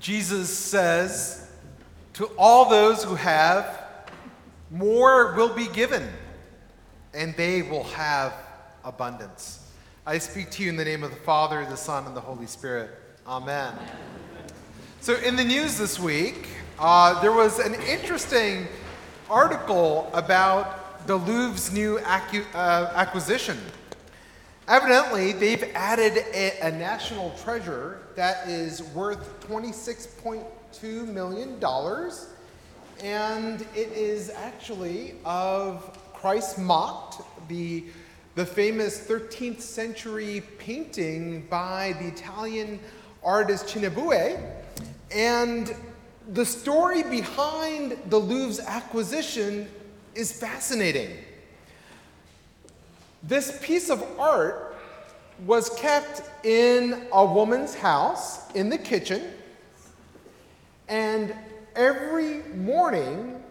Jesus says, To all those who have, more will be given, and they will have abundance. I speak to you in the name of the Father, the Son, and the Holy Spirit. Amen. So, in the news this week, uh, there was an interesting article about the Louvre's new acu- uh, acquisition. Evidently, they've added a, a, national treasure that is worth $26.2 million, and it is actually of Christ mocked, the, the famous 13th century painting by the Italian artist Cimabue. And the story behind the Louvre's acquisition is fascinating. This piece of art was kept in a woman's house in the kitchen, and every morning,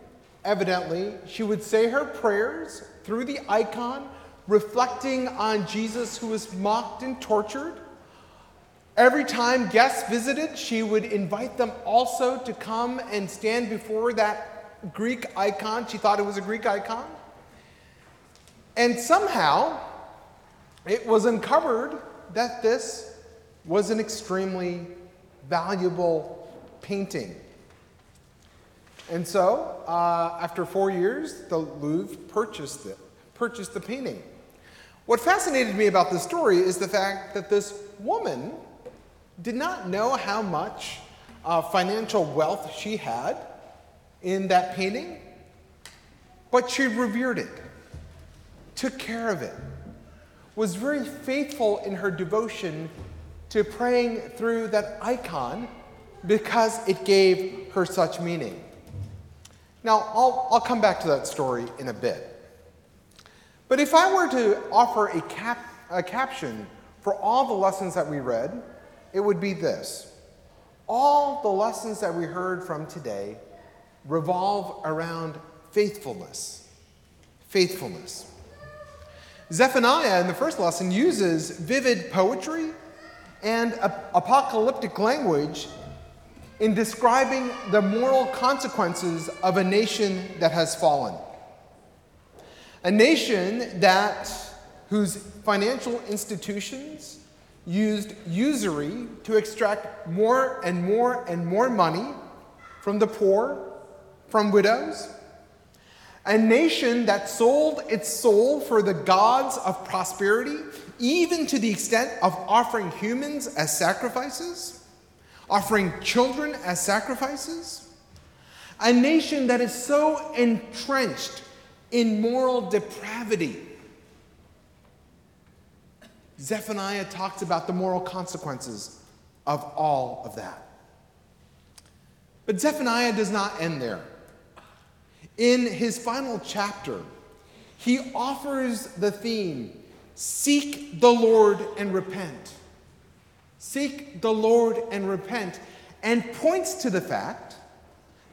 evidently, she would say her prayers through the icon, reflecting on Jesus who was mocked and tortured. Every time guests visited, she would invite them also to come and stand before that Greek icon. She thought it was a Greek icon. And somehow, it was uncovered that this was an extremely valuable painting. And so, uh, after four years, the Louvre purchased it, purchased the painting. What fascinated me about this story is the fact that this woman did not know how much uh, financial wealth she had in that painting, but she revered it, took care of it, was very faithful in her devotion to praying through that icon because it gave her such meaning. Now, I'll, I'll come back to that story in a bit. But if I were to offer a, cap, a caption for all the lessons that we read, it would be this All the lessons that we heard from today revolve around faithfulness. Faithfulness. Zephaniah in the first lesson uses vivid poetry and apocalyptic language in describing the moral consequences of a nation that has fallen. A nation that whose financial institutions used usury to extract more and more and more money from the poor, from widows. A nation that sold its soul for the gods of prosperity, even to the extent of offering humans as sacrifices, offering children as sacrifices. A nation that is so entrenched in moral depravity Zephaniah talks about the moral consequences of all of that. But Zephaniah does not end there. In his final chapter, he offers the theme seek the Lord and repent. Seek the Lord and repent, and points to the fact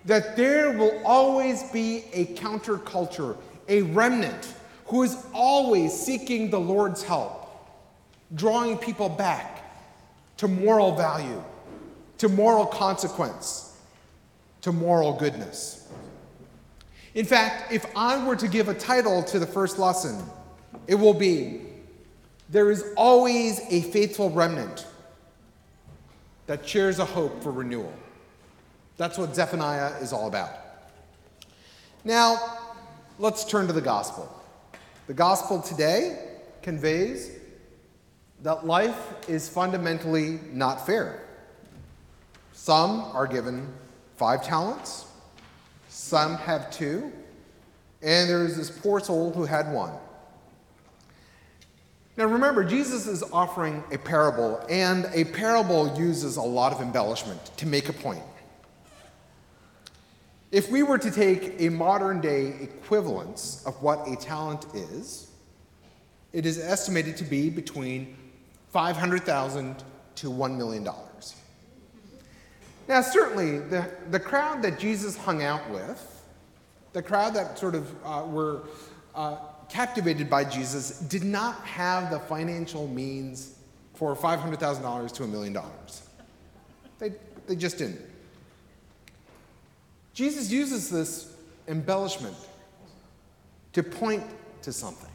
that there will always be a counterculture, a remnant who is always seeking the Lord's help drawing people back to moral value, to moral consequence, to moral goodness. In fact, if I were to give a title to the first lesson, it will be There is always a faithful remnant that shares a hope for renewal. That's what Zephaniah is all about. Now, let's turn to the gospel. The gospel today conveys that life is fundamentally not fair. Some are given five talents, some have two, and there's this poor soul who had one. Now remember, Jesus is offering a parable, and a parable uses a lot of embellishment to make a point. If we were to take a modern day equivalence of what a talent is, it is estimated to be between 500,000 to $1 million. Now, certainly, the, the crowd that Jesus hung out with, the crowd that sort of uh, were uh, captivated by Jesus, did not have the financial means for $500,000 to a million dollars. They, They just didn't. Jesus uses this embellishment to point to something.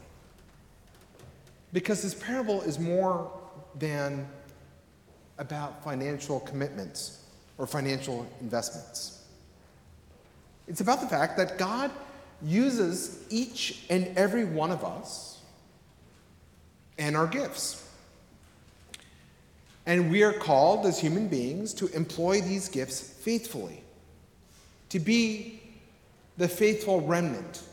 Because this parable is more than about financial commitments or financial investments. It's about the fact that God uses each and every one of us and our gifts. And we are called as human beings to employ these gifts faithfully, to be the faithful remnant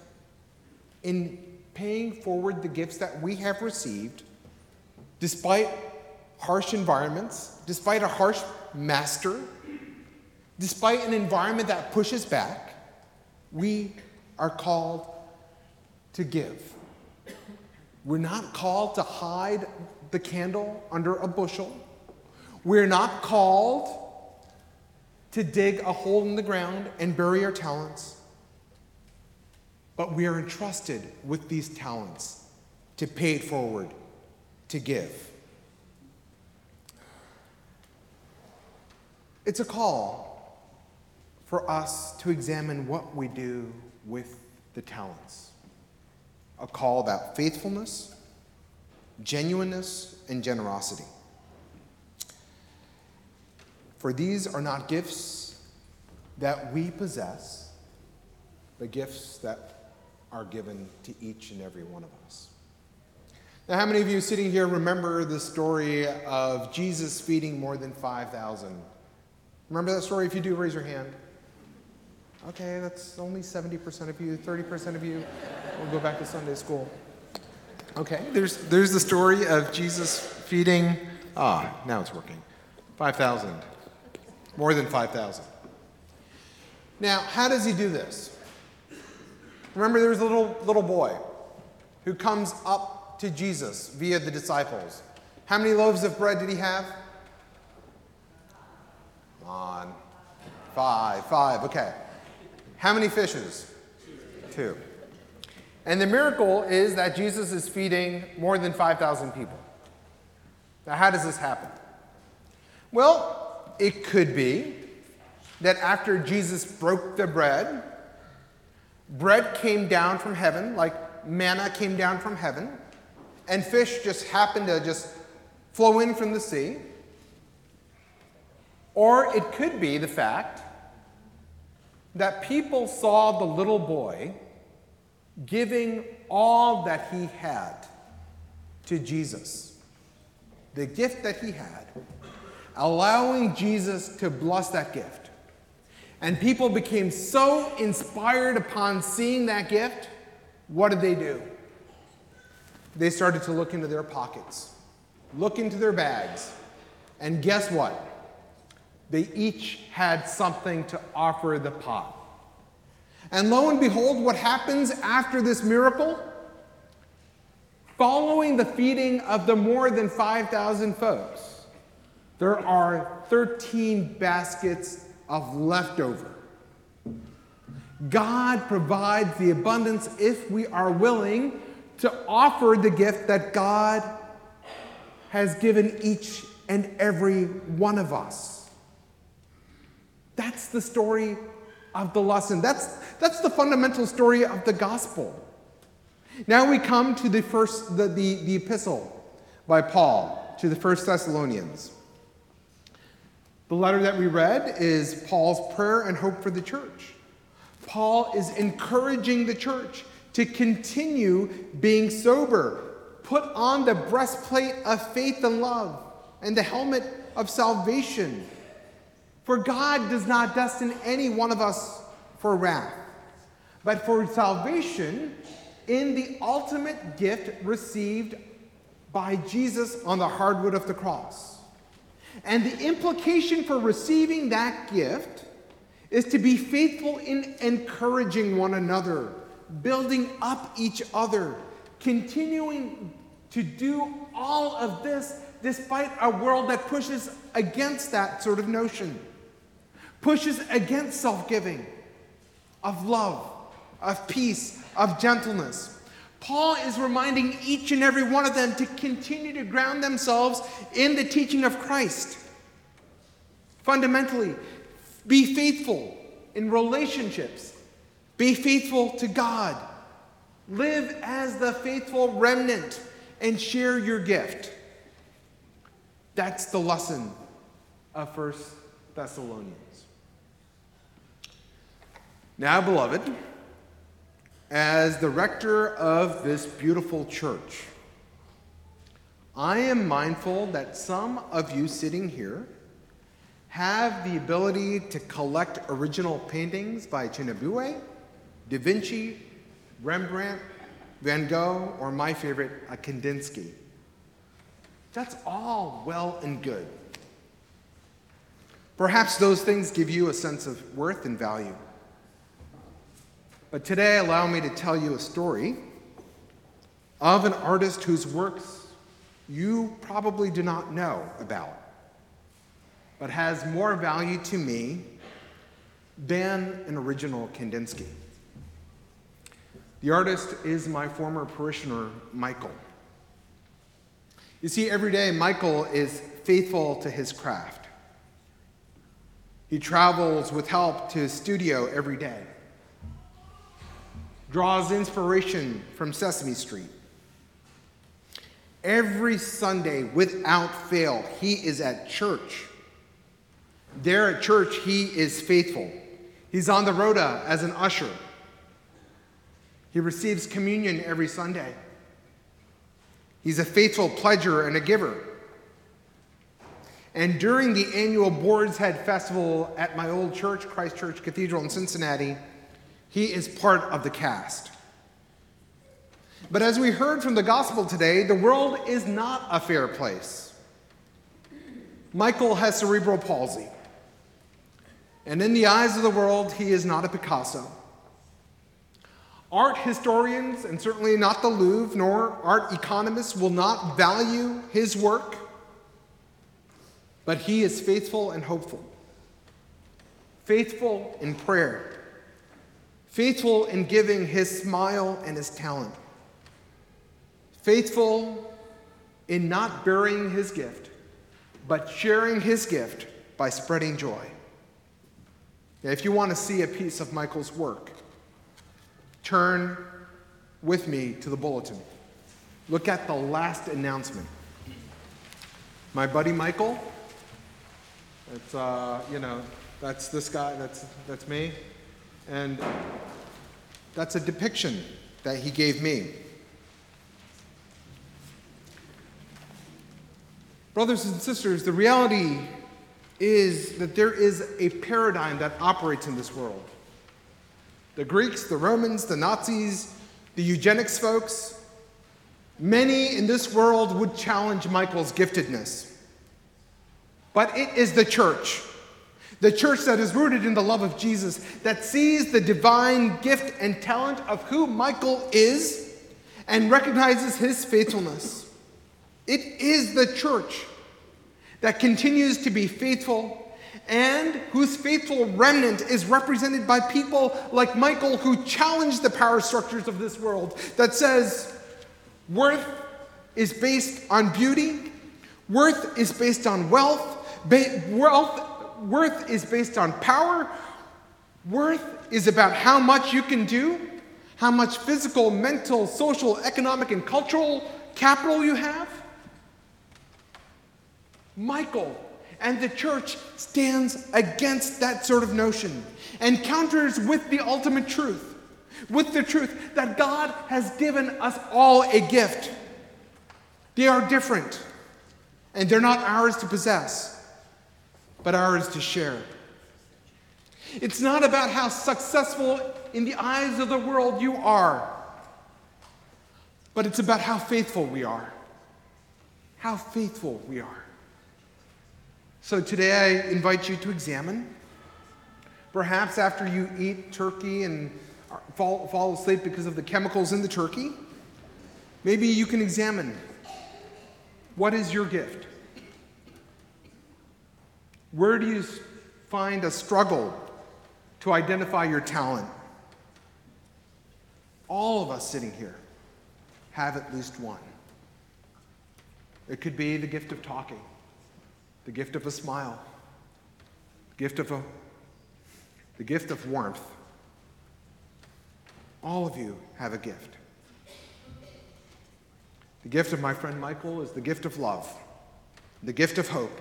in paying forward the gifts that we have received despite harsh environments, despite a harsh master, despite an environment that pushes back, we are called to give. We're not called to hide the candle under a bushel. We're not called to dig a hole in the ground and bury our talents. But we are entrusted with these talents to pay it forward, to give. It's a call for us to examine what we do with the talents. A call about faithfulness, genuineness, and generosity. For these are not gifts that we possess, but gifts that are given to each and every one of us. Now, how many of you sitting here remember the story of Jesus feeding more than 5,000? Remember that story? If you do, raise your hand. Okay, that's only 70% of you, 30% of you. We'll go back to Sunday school. Okay, there's, there's the story of Jesus feeding, ah, now it's working, 5,000. More than 5,000. Now, how does he do this? Remember, there was a little, little boy who comes up to Jesus via the disciples. How many loaves of bread did he have? Come on. Five, five, okay. How many fishes? Two. And the miracle is that Jesus is feeding more than 5,000 people. Now, how does this happen? Well, it could be that after Jesus broke the bread, bread came down from heaven, like manna came down from heaven, and fish just happened to just flow in from the sea. Or it could be the fact that people saw the little boy giving all that he had to Jesus, the gift that he had, allowing Jesus to bless that gift. And people became so inspired upon seeing that gift, what did they do? They started to look into their pockets, look into their bags, and guess what? They each had something to offer the pot. And lo and behold, what happens after this miracle? Following the feeding of the more than 5,000 folks, there are 13 baskets of leftover. God provides the abundance if we are willing to offer the gift that God has given each and every one of us. That's the story of the lesson. That's, that's the fundamental story of the gospel. Now we come to the first the, the, the epistle by Paul to the first Thessalonians. The letter that we read is Paul's prayer and hope for the church. Paul is encouraging the church to continue being sober, put on the breastplate of faith and love, and the helmet of salvation for God does not destine any one of us for wrath, but for salvation in the ultimate gift received by Jesus on the hardwood of the cross. And the implication for receiving that gift is to be faithful in encouraging one another, building up each other, continuing to do all of this despite a world that pushes against that sort of notion pushes against self giving, of love, of peace, of gentleness. Paul is reminding each and every one of them to continue to ground themselves in the teaching of Christ. Fundamentally, be faithful in relationships, be faithful to God, live as the faithful remnant, and share your gift. That's the lesson of First Thessalonians. Now, beloved, as the rector of this beautiful church, I am mindful that some of you sitting here have the ability to collect original paintings by Cimabue, Da Vinci, Rembrandt, Van Gogh, or my favorite, Kandinsky. That's all well and good. Perhaps those things give you a sense of worth and value. But today, allow me to tell you a story of an artist whose works you probably do not know about, but has more value to me than an original Kandinsky. The artist is my former parishioner, Michael. You see, every day, Michael is faithful to his craft. He travels with help to his studio every day draws inspiration from Sesame Street. Every Sunday, without fail, he is at church. There at church, he is faithful. He's on the rota as an usher. He receives communion every Sunday. He's a faithful pledger and a giver. And during the annual Boar's Head Festival at my old church, Christ Church Cathedral in Cincinnati, he is part of the cast. But as we heard from the gospel today, the world is not a fair place. Michael has cerebral palsy. And in the eyes of the world, he is not a Picasso. Art historians, and certainly not the Louvre, nor art economists, will not value his work, but he is faithful and hopeful, faithful in prayer faithful in giving his smile and his talent, faithful in not burying his gift, but sharing his gift by spreading joy. Now, if you want to see a piece of Michael's work, turn with me to the bulletin. Look at the last announcement. My buddy Michael, that's, uh, you know, that's this guy, that's, that's me. And that's a depiction that he gave me. Brothers and sisters, the reality is that there is a paradigm that operates in this world. The Greeks, the Romans, the Nazis, the eugenics folks, many in this world would challenge Michael's giftedness. But it is the church the church that is rooted in the love of Jesus, that sees the divine gift and talent of who Michael is and recognizes his faithfulness. It is the church that continues to be faithful and whose faithful remnant is represented by people like Michael who challenge the power structures of this world that says worth is based on beauty, worth is based on wealth, wealth worth is based on power. Worth is about how much you can do, how much physical, mental, social, economic, and cultural capital you have. Michael and the church stands against that sort of notion and counters with the ultimate truth, with the truth that God has given us all a gift. They are different, and they're not ours to possess but ours to share. It's not about how successful in the eyes of the world you are, but it's about how faithful we are. How faithful we are. So today I invite you to examine. Perhaps after you eat turkey and fall, fall asleep because of the chemicals in the turkey, maybe you can examine what is your gift? Where do you find a struggle to identify your talent? All of us sitting here have at least one. It could be the gift of talking, the gift of a smile, gift of a, the gift of warmth. All of you have a gift. The gift of my friend Michael is the gift of love, the gift of hope,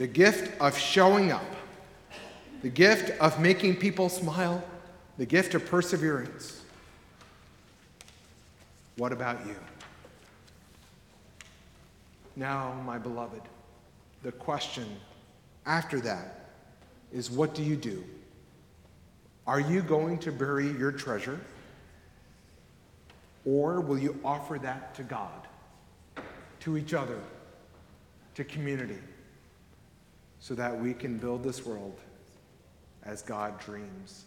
the gift of showing up, the gift of making people smile, the gift of perseverance. What about you? Now, my beloved, the question after that is what do you do? Are you going to bury your treasure? Or will you offer that to God, to each other, to community, so that we can build this world as God dreams?